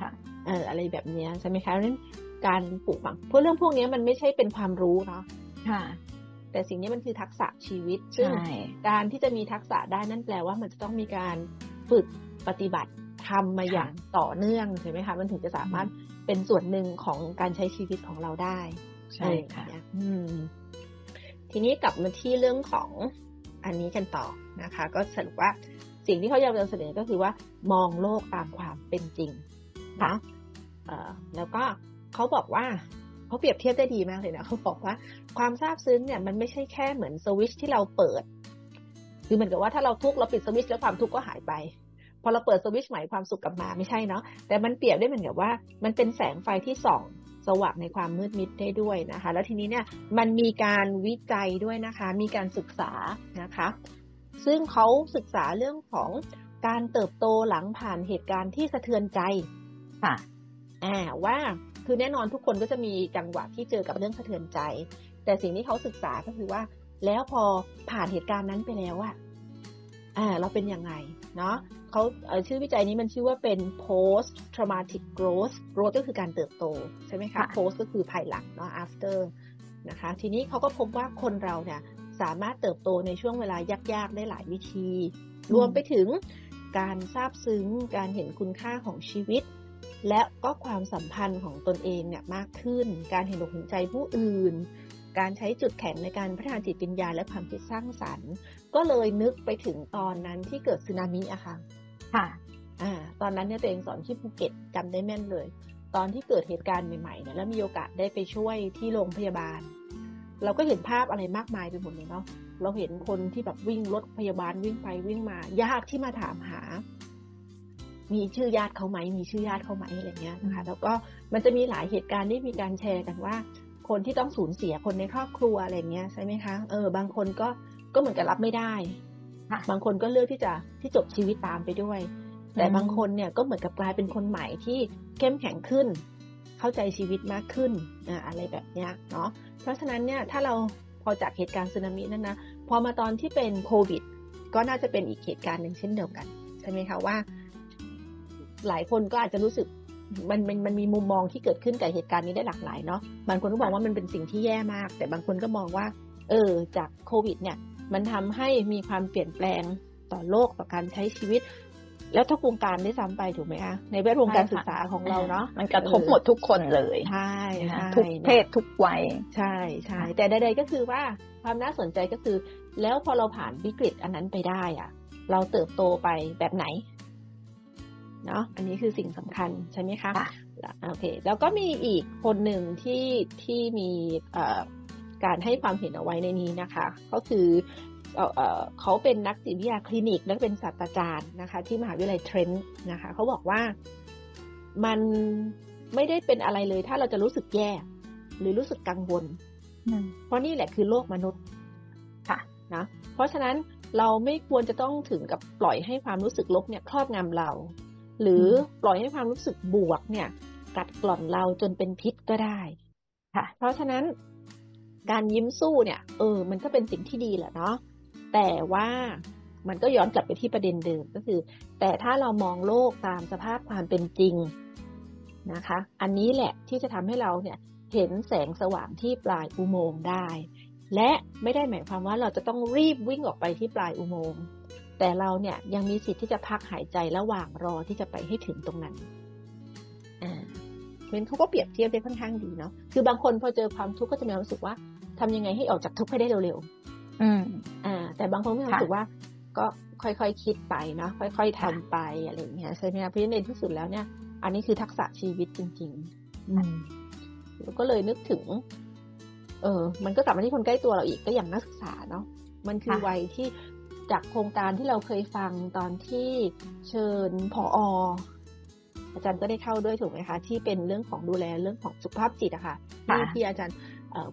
[SPEAKER 2] ค่ะ
[SPEAKER 3] เอออะไรแบบเนี้ยใช่ไหมคะเพราะฉะนั้นการปลูกฝังเพราะเรื่องพวกเนี้ยมันไม่ใช่เป็นความรู้เนาะ
[SPEAKER 2] ค่ะ
[SPEAKER 3] แต่สิ่งนี้มันคือทักษะชีวิตซึ่ง
[SPEAKER 2] ใช่
[SPEAKER 3] การที่จะมีทักษะได้นั่นแปลว่ามันจะต้องมีการฝึกปฏิบัติทำมาอย่างต่อเนื่องใช่ไหมคะมันถึงจะสามารถเป็นส่วนหนึ่งของการใช้ชีวิตของเราได้
[SPEAKER 2] ใช่ค่ะ
[SPEAKER 3] เอออืมทีนี้กลับมาที่เรื่องของอันนี้กันต่อนะคะ ก็สรุปว่าสิ่งที่เขาอยากจะเสนอก็คือว่ามองโลกตามความเป็นจริงนะเอ่อแล้วก็เขาบอกว่า เขาเปรียบเทียบได้ดีมากเลยนะเขาบอกว่าความซาบซึ้งเนี่ยมันไม่ใช่แค่เหมือนสวิตชที่เราเปิด คือเหมือนกับว่าถ้าเราทุกข์เราปิดสวิตชแล้วความทุกข์ก็หายไป พอเราเปิดสวิตชใหม่ความสุขกลับมาไม่ใช่เนาะแต่มันเปรียบได้เหมือนกับว่า มันเป็นแสงไฟที่ส่องสว่างในความมืดมิดได้ด้วยนะคะ แล้วทีนี้เนี่ยมันมีการวิจัยด้วยนะคะ มีการศึกษานะคะ ซึ่งเขาศึกษาเรื่องของการเติบโตหลังผ่านเหตุการณ์ที่สะเทือนใจ
[SPEAKER 2] ค่ะ
[SPEAKER 3] อ่าว่า คือแน่นอนทุกคนก็จะมีจังหวะที่เจอกับเรื่องสะเทือนใจ แต่สิ่งที่เขาศึกษาก็คือว่า แล้วพอผ่านเหตุการณ์นั้นไปแล้วอะอ่าเราเป็นยังไงเนาะเขาเอ่อชื่อวิจัยนี้มันชื่อว่าเป็น post traumatic growth growth ก็คือการเติบโต ใช่ไหมคะ
[SPEAKER 2] ค่ะ
[SPEAKER 3] post ก็คือภายหลังเนาะ after นะคะ ทีนี้เขาก็พบว่าคนเราเนี่ยสามารถเติบโตในช่วงเวลายาก ๆ ได้หลายวิธี รวมไปถึงการซาบซึ้ง การเห็นคุณค่าของชีวิต และก็ความสัมพันธ์ของตนเองเนี่ยมากขึ้น การเห็นอกเห็นใจผู้อื่น การใช้จุดแข็งในการพัฒนาจิตวิญญาณและความคิดสร้างสรรค์ ก็เลยนึกไปถึงตอนนั้นที่เกิดสึนามิอะค่ะ
[SPEAKER 2] ค่ะ
[SPEAKER 3] อ่า ตอนนั้นเนี่ยตัวเองสอนที่ภูเก็ตจำได้แม่นเลย ตอนที่เกิดเหตุการณ์ใหม่ๆเนี่ยแล้วมีโอกาสได้ไปช่วยที่โรงพยาบาล เราก็เห็นภาพอะไรมากมายไปหมดเลยเนาะ เราเห็นคนที่แบบวิ่งรถพยาบาลวิ่งไปวิ่งมา ญาติที่มาถามหา มีชื่อญาติเขาไหมมีชื่อญาติเขาไหมอะไรเงี้ยนะคะแล้วก็มันจะมีหลายเหตุการณ์ที่มีการแชร์กันว่า คนที่ต้องสูญเสียคนในครอบครัวอะไรเงี้ยใช่ไหมคะเออบางคนก็ก็เหมือนกับรับไม่ได้
[SPEAKER 2] ค่ะ
[SPEAKER 3] บางคนก็เลือกที่จะที่จบชีวิตตามไปด้วย แต่
[SPEAKER 2] อืม
[SPEAKER 3] บางคนเนี่ยก็เหมือนกับกลายเป็นคนใหม่ที่เข้มแข็งขึ้น เข้าใจชีวิตมากขึ้นอ่าอะไรแบบเนี้ยเนาะเพราะฉะนั้นเนี่ยถ้าเราพอจากเหตุการณ์สึนามินั้นนะพอมาตอนที่เป็นโควิด ก็น่าจะเป็นอีกเหตุการณ์หนึ่งเช่นเดียวกันใช่ไหมคะว่า หลายคนก็อาจจะรู้สึกมันมันมันมีมุมมองที่เกิดขึ้นกับเหตุการณ์นี้ได้หลากหลายเนาะบางคนก็บอกว่ามันเป็นสิ่งที่แย่มาก แต่บางคนก็มองว่า เออ จากโควิด เนี่ย มันทำให้มีความเปลี่ยนแปลงต่อโลกต่อการใช้ชีวิต แล้วทุกวงการได้ซ้ำไปถูกไหมคะในแวดวงการศึกษาของเราเนาะ
[SPEAKER 2] มันกระทบหมดทุกคนเลย
[SPEAKER 3] ใช่
[SPEAKER 2] นะ
[SPEAKER 3] ใช่
[SPEAKER 2] คะทุกเพศทุกวัย
[SPEAKER 3] ใช่ใช่แต่ใดๆก็คือว่าความน่าสนใจก็คือ แล้วพอเราผ่านวิกฤตอันนั้นไปได้อะเราเติบโตไปแบบไหน เนาะอันนี้คือสิ่งสำคัญใช่ไหมคะ
[SPEAKER 2] ค่ะ
[SPEAKER 3] แล้วโอเคแล้วก็มีอีกคนหนึ่งที่ที่มีเอ่อการให้ความเห็นเอาไว้ในนี้นะคะ ก็คือเอ่อเอ่อเขาเป็นนักจิตวิทยาคลินิก และเป็นศาสตราจารย์นะคะ ที่มหาวิทยาลัยเทรนต์นะคะเขาบอกว่ามันไม่ได้เป็นอะไรเลย ถ้าเราจะรู้สึกแย่ หรือรู้สึกกังวลเพราะนี่แหละคือโลกมนุษย์
[SPEAKER 2] ค่ะ
[SPEAKER 3] นะเพราะฉะนั้นเราไม่ควรจะต้องถึงกับปล่อยให้ความรู้สึกลบเนี่ยครอบงำเรา หรือปล่อยให้ความรู้สึกบวกเนี่ย กัดกร่อนเราจนเป็นพิษก็ได้
[SPEAKER 2] ค่ะ
[SPEAKER 3] เพราะฉะนั้นการยิ้มสู้เนี่ย เออ มันก็เป็นสิ่งที่ดีแหละเนาะแต่ว่ามันก็ย้อนกลับไปที่ประเด็นเดิมก็คือ แต่ถ้าเรามองโลกตามสภาพความเป็นจริงนะคะ อันนี้แหละที่จะทำให้เราเนี่ยเห็นแสงสว่างที่ปลายอุโมงค์ได้ และไม่ได้หมายความว่าเราจะต้องรีบวิ่งออกไปที่ปลายอุโมงค์ แต่เราเนี่ยยังมีสิทธิ์ที่จะพักหายใจระหว่างรอที่จะไปให้ถึงตรงนั้นอ่าเพราะเขาก็เปรียบเทียบได้ค่อนข้างดีเนาะ คือบางคนพอเจอความทุกข์ก็จะมีความรู้สึกว่าทำยังไงให้ออกจากทุกข์ให้ได้เร็ว
[SPEAKER 2] ๆ อืม
[SPEAKER 3] อ่า แต่บางคนมีความรู้สึกว่า ก็ค่อยๆคคิดไปเนาะ ค่อยๆทำไปอะไรอย่างเงี้ยใช่ไหมคะเพราะฉะนั้นในที่สุดแล้วเนี่ย อันนี้คือทักษะชีวิตจริง ๆ อืมก็เลยนึกถึง เออ มันก็กลับมาที่คนใกล้ตัวเราอีกก็อย่างนักศึกษาเนาะ มันคือวัยที่ จากโครงการที่เราเคยฟังตอนที่เชิญผออาจารย์ก็ได้เข้าด้วยถูกไหมคะ ที่เป็นเรื่องของดูแลเรื่องของสุขภาพจิตอะค่ะที่ที่อาจารย์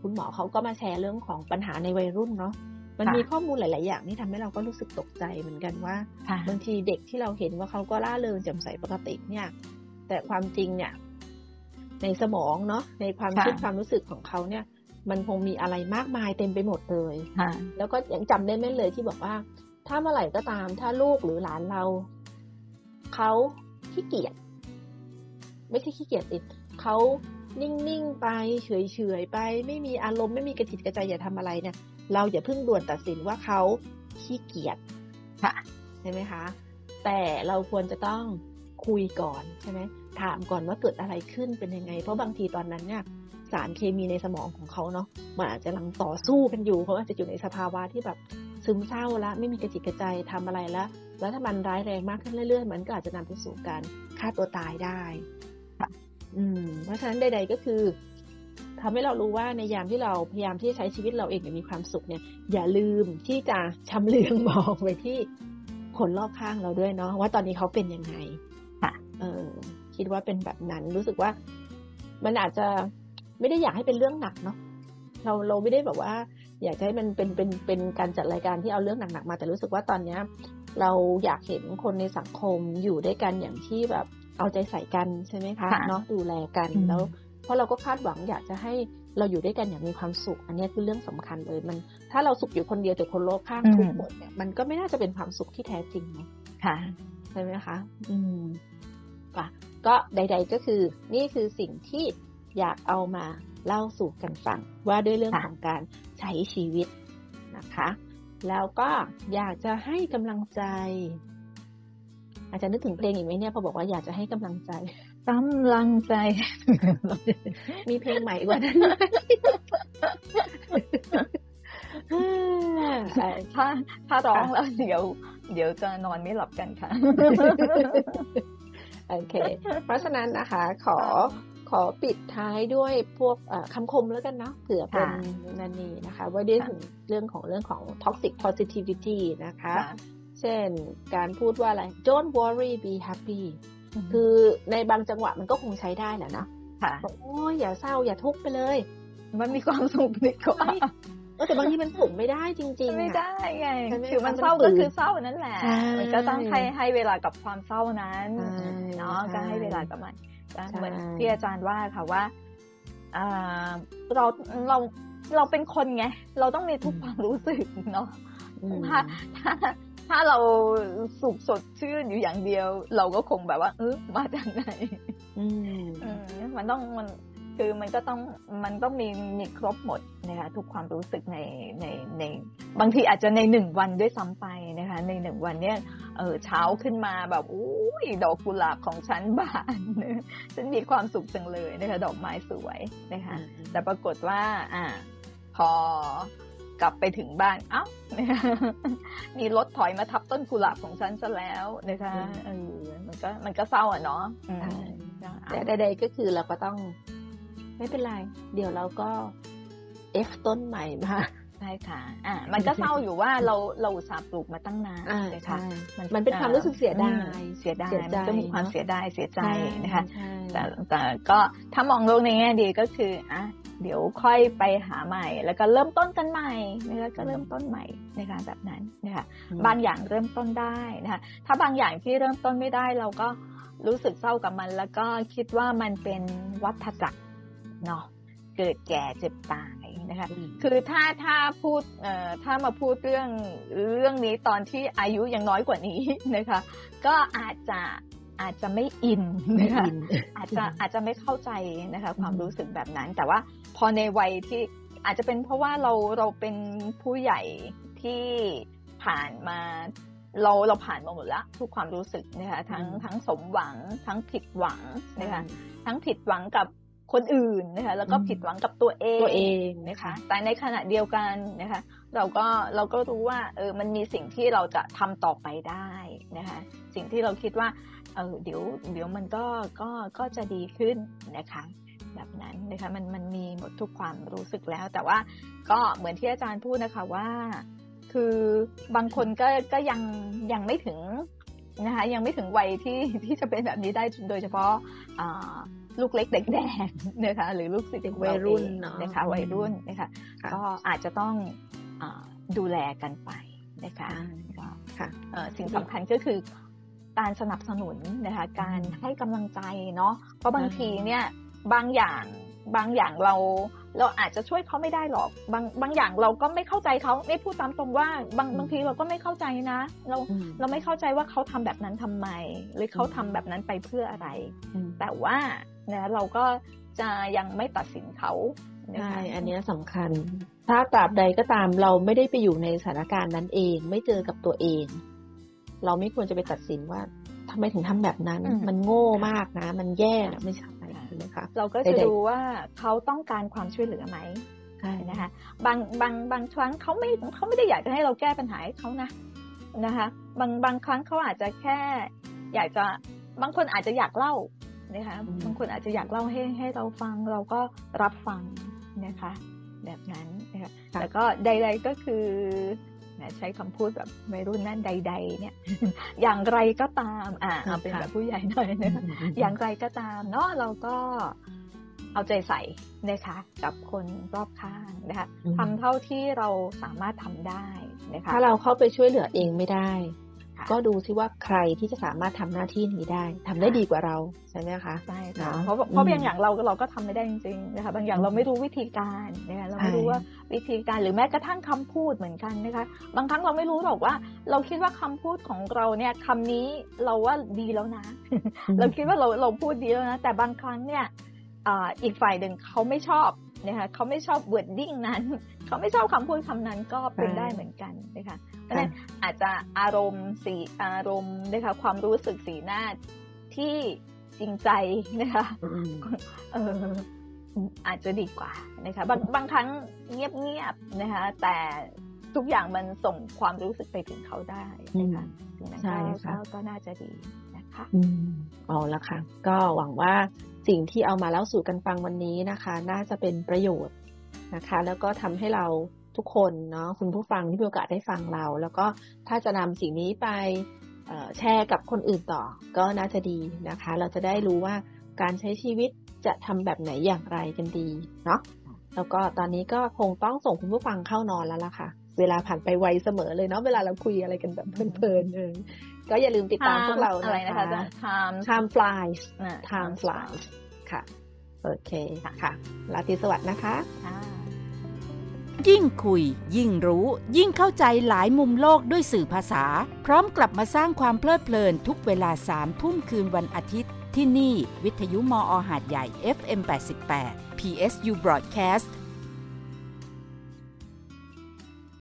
[SPEAKER 3] คุณหมอเขาก็มาแชร์เรื่องของปัญหาในวัยรุ่นเนาะมันมีข้อมูลหลาย ๆ อย่างที่ทำให้เราก็รู้สึกตกใจเหมือนกันว่าบางทีเด็กที่เราเห็นว่าเขาก็ล่าเริงแจ่มใสปกติเนี่ย แต่ความจริงเนี่ย ในสมองเนาะในความคิดความรู้สึกของเขาเนี่ย มันคงมีอะไรมากมายเต็มไปหมดเลยแล้วก็ยังจำได้แม่นเลยที่บอกว่า ถ้าเมื่อไหร่ก็ตาม ถ้าลูกหรือหลานเรา เขาขี้เกียจไม่ใช่ขี้เกียจติดเขานิ่งๆไปเฉยๆไป ไม่มีอารมณ์ไม่มีกระจิตกระใจอย่าทำอะไรเนี่ย เราอย่าเพิ่งด่วนตัดสินว่าเขาขี้เกียจค่ะใช่ไหมคะ แต่เราควรจะต้องคุยก่อนใช่ไหมถามก่อนว่าเกิดอะไรขึ้นเป็นยังไง เพราะบางทีตอนนั้นเนี่ยสารเคมีในสมองของเขาเนาะมันอาจจะกำลังต่อสู้กันอยู่เพราะอาจจะอยู่ในสภาวะที่แบบ ซึมเศร้าละไม่มีกระจิตกระใจทำอะไรแล้วแล้วถ้ามันร้ายแรงมากขึ้นเรื่อยๆ มันก็อาจจะนำไปสู่การฆ่าตัวตายได้ อืม เพราะฉะนั้นใด ๆก็คือทำให้เรารู้ว่าในยามที่เราพยายามที่จะใช้ชีวิตเราเองอย่างมีความสุขเนี่ย อย่าลืมที่จะชำเลืองมองไปที่คนรอบข้างเราด้วยเนาะว่าตอนนี้เขาเป็นยังไงค่ะ เออ คิดว่าเป็นแบบนั้นรู้สึกว่า มันอาจจะไม่ได้อยากให้เป็นเรื่องหนักเนาะเราเราไม่ได้แบบว่า อยากให้มันเป็นเป็นเป็นการจัดรายการที่เอาเรื่องหนักๆมา แต่รู้สึกว่าตอนเนี้ยเราอยากเห็นคนในสังคมอยู่ด้วยกันอย่างที่แบบเอาใจใส่กันใช่ไหมคะเนาะดูแลกันแล้ว เพราะเราก็คาดหวังอยากจะให้เราอยู่ด้วยกันอย่างมีความสุข อันนี้คือเรื่องสำคัญเลยมัน ถ้าเราสุขอยู่คนเดียวแต่คนโลกข้างทุกหมดเนี่ยมันก็ไม่น่าจะเป็นความสุขที่แท้จริงเนาะค่ะใช่ไหมคะ อืมค่ะก็ใด ๆก็คือ นี่คือสิ่งที่อยากเอามา เล่าสู่กันฟังว่าด้วยเรื่องของการใช้ชีวิตนะคะ แล้วก็อยากจะให้กำลังใจ อาจจะนึกถึงเพลงอีกไหมเนี่ยพอบอกว่าอยากจะให้กำลังใจ
[SPEAKER 2] กำลังใจ
[SPEAKER 3] มีเพลงใหม่กว่านั้น
[SPEAKER 2] ถ้าถ้าร้องแล้วเดี๋ยว เดี๋ยวจะนอนไม่หลับกันค่ะ
[SPEAKER 3] โอเค เพราะฉะนั้นนะคะ ขอ ขอปิดท้ายด้วยพวกคำคมแล้วกันเนาะเผื่อเป็นนันนี่นะคะ ว่าได้ถึงเรื่องของเรื่องของ toxic positivity นะคะ เช่นการพูดว่าอะไร don't worry be happy คือในบางจังหวะมันก็คงใช้ได้แหละนะค่ะโอ้ยอย่าเศร้าอย่าทุกข์ไปเลย
[SPEAKER 2] มันมีความสุขดีกว่า
[SPEAKER 3] แต่บางทีมันสุขไม่ได้จริง
[SPEAKER 2] ๆ ไม่ได้ไงคือมันเศร้าก็คือเศร้านั่นแหละ มันก็ต้องให้ให้เวลากับความเศร้านั้นเนาะก็ให้เวลากับมันเหมือนที่อาจารย์ว่าค่ะว่าเราเราเราเป็นคนไง เราต้องมีทุกความรู้สึกเนาะถ้าถ้าถ้าเราสุขสดชื่นอยู่อย่างเดียว เราก็คงแบบว่า เออมาจากไหนอืมมันต้องมัน คือมันก็ต้องมันต้องมีมีครบหมดนะคะทุกความรู้สึกในในในบางทีอาจจะในหนึ่งวันด้วยซ้ำไปนะคะในหนึ่งวันเนี้ยเออเช้าขึ้นมาแบบอุ้ยดอกกุหลาบของฉันบานฉันมีความสุขจังเลยนะคะดอกไม้สวยนะคะแต่ปรากฏว่า อ่า พอกลับไปถึงบ้าน เอ้ามีรถถอยมาทับต้นกุหลาบของฉันซะแล้วนะคะเออมันก็มันก็เศร้าอะเนาะ
[SPEAKER 3] แต่ใดๆก็คือเราก็ต้อง ไม่เป็นไร เดี๋ยวเราก็เอฟต้นใหม่มา
[SPEAKER 2] ใช่ค่ะ อ่า มันก็เศร้าอยู่ว่าเราเราอุตส่าห์ปลูกมาตั้งนาน
[SPEAKER 3] เลยค่ะมันเป็นความรู้สึกเสียดาย
[SPEAKER 2] เสียดาย มันก็มีความเสียดาย เสียใจนะคะ แต่แต่ก็ถ้ามองโลกในแง่ดีก็คือ อะ เดี๋ยวค่อยไปหาใหม่ แล้วก็เริ่มต้นกันใหม่นะคะก็เริ่มต้นใหม่ในการแบบนั้นนะคะ บางอย่างเริ่มต้นได้นะคะ ถ้าบางอย่างที่เริ่มต้นไม่ได้เราก็รู้สึกเศร้ากับมัน แล้วก็คิดว่ามันเป็นวัฏจักร เนาะเกิดแก่เจ็บตายนะคะคือถ้าถ้าพูดเอ่อถ้ามาพูดเรื่องเรื่องนี้ตอนที่อายุยังน้อยกว่านี้นะคะ ก็อาจจะอาจจะไม่อินนะคะอาจจะอาจจะไม่เข้าใจนะคะ ความรู้สึกแบบนั้น แต่ว่าพอในวัยที่อาจจะเป็นเพราะว่าเราเราเป็นผู้ใหญ่ที่ผ่านมาเราเราผ่านมาหมดแล้วทุกความรู้สึกนะคะทั้งทั้งสมหวังทั้งผิดหวังนะคะทั้งผิดหวังกับ คนอื่นนะคะแล้วก็ผิดหวังกับตัวเอง
[SPEAKER 3] ตัวเอง
[SPEAKER 2] นะคะแต่ในขณะเดียวกันนะคะ เราก็เราก็รู้ว่าเออมันมีสิ่งที่เราจะทำต่อไปได้นะคะ สิ่งที่เราคิดว่าเออเดี๋ยวเดี๋ยวมันก็ก็ก็จะดีขึ้นนะคะแบบนั้นนะคะมันมันมีหมดทุกความรู้สึกแล้ว แต่ว่าก็เหมือนที่อาจารย์พูดนะคะว่า คือบางคนก็ก็ยังยังไม่ถึงนะคะยังไม่ถึงวัยที่ที่จะเป็นแบบนี้ได้โดยเฉพาะ ลูกเล็กเด็กแดงนะคะหรือลูกศิษย์
[SPEAKER 3] วัยรุ่น
[SPEAKER 2] นะคะวัยรุ่นนะคะก็อาจจะต้องดูแลกันไปนะคะสิ่งสำคัญก็คือการสนับสนุนนะคะการให้กำลังใจเนาะเพราะบางทีเนี่ยบางอย่างบางอย่างเรา เราอาจจะช่วยเขาไม่ได้หรอก บางบางอย่างเราก็ไม่เข้าใจเขาไม่พูดตามตรงว่าบางบางทีเราก็ไม่เข้าใจนะ เราเราไม่เข้าใจว่าเขาทำแบบนั้นทำไม หรือเขาทำแบบนั้นไปเพื่ออะไร แต่ว่านะเราก็จะยังไม่ตัดสินเขา
[SPEAKER 3] ใช่อันนี้สำคัญ ถ้าตราบใดก็ตามเราไม่ได้ไปอยู่ในสถานการณ์นั้นเอง ไม่เจอกับตัวเอง เราไม่ควรจะไปตัดสินว่าทำไมถึงทำแบบนั้น มันโง่มากนะ มันแย่ไม่ใช่
[SPEAKER 2] คะเราก็จะดูว่าเขาต้องการความช่วยเหลือไหมใช่นะคะบางบางบางครั้งเขาไม่เขาไม่ได้อยากจะให้เราแก้ปัญหาให้เขานะนะคะบางบางครั้งเขาอาจจะแค่ อยากจะบางคนอาจจะอยากเล่านะคะบางคนอาจจะอยากเล่าให้ให้เราฟังเราก็รับฟังนะคะ แบบนั้นนะคะแต่ก็ใด ๆก็คือ ใช้คำพูดแบบไม่รุ่นนั่นใด ๆ เนี่ย อย่างไรก็ตาม อ่าเอาเป็นแบบผู้ใหญ่หน่อยนะคะอย่างไรก็ตามเนาะเราก็เอาใจใส่นะคะกับคนรอบข้างนะคะทำเท่าที่เราสามารถทำได้นะคะ
[SPEAKER 3] ถ้าเราเข้าไปช่วยเหลือเองไม่ได้ ก็ดูซิว่าใครที่จะสามารถทำหน้าที่นี้ได้ทำได้ดีกว่าเราใช่ไหมคะ
[SPEAKER 2] ใช่ค่ะเพราะเพราะบางอย่างเราเราก็ทำไม่ได้จริงๆนะคะบางอย่างเราไม่รู้วิธีการนะคะเราไม่รู้ว่าวิธีการหรือแม้กระทั่งคำพูดเหมือนกันนะคะบางครั้งเราไม่รู้หรอกว่า เราคิดว่าคำพูดของเราเนี่ยคำนี้เราว่าดีแล้วนะ เราคิดว่าเราเราพูดดีแล้วนะแต่บางครั้งเนี่ยอีกฝ่ายหนึ่งเขาไม่ชอบ นะคะเขาไม่ชอบ wording นั้น เขาไม่ชอบคำพูดคำนั้นก็เป็นได้เหมือนกันนะคะเพราะฉะนั้นอาจจะอารมณ์สีอารมณ์นะคะความรู้สึกสีหน้าที่จริงใจนะคะเอออาจจะดีกว่านะคะบางบางครั้งเงียบๆนะคะ แต่ทุกอย่างมันส่งความรู้สึกไปถึงเขาได้นะคะใช่ค่ะก็น่าจะดีนะคะ
[SPEAKER 3] อืมเอาละค่ะ ก็หวังว่า สิ่งที่เอามาเล่าสู่กันฟังวันนี้นะคะ น่าจะเป็นประโยชน์นะคะ แล้วก็ทำให้เราทุกคนเนาะคุณผู้ฟังที่มีโอกาสได้ฟังเรา แล้วก็ถ้าจะนำสิ่งนี้ไปแชร์กับคนอื่นต่อ ก็น่าจะดีนะคะ เราจะได้รู้ว่าการใช้ชีวิตจะทำแบบไหนอย่างไรกันดีเนาะแล้วก็ตอนนี้ก็คงต้องส่งคุณผู้ฟังเข้านอนแล้วล่ะค่ะ เวลาผ่านไปไวเสมอเลยเนาะเวลาเราคุยอะไรกันแบบเพลินๆเออ ก็อย่าลืมติดตามพวกเรา
[SPEAKER 2] อะไรนะคะ
[SPEAKER 3] time time flies time flies ค่ะ โอเคค่ะลาติสวัสดิ์นะคะ
[SPEAKER 1] ยิ่งคุย ยิ่งรู้ ยิ่งเข้าใจหลายมุมโลกด้วยสื่อภาษา พร้อมกลับมาสร้างความเพลิดเพลินทุกเวลาสามทุ่มคืนวันอาทิตย์ ที่นี่ วิทยุมออหาดใหญ่ FM 88 PSU Broadcast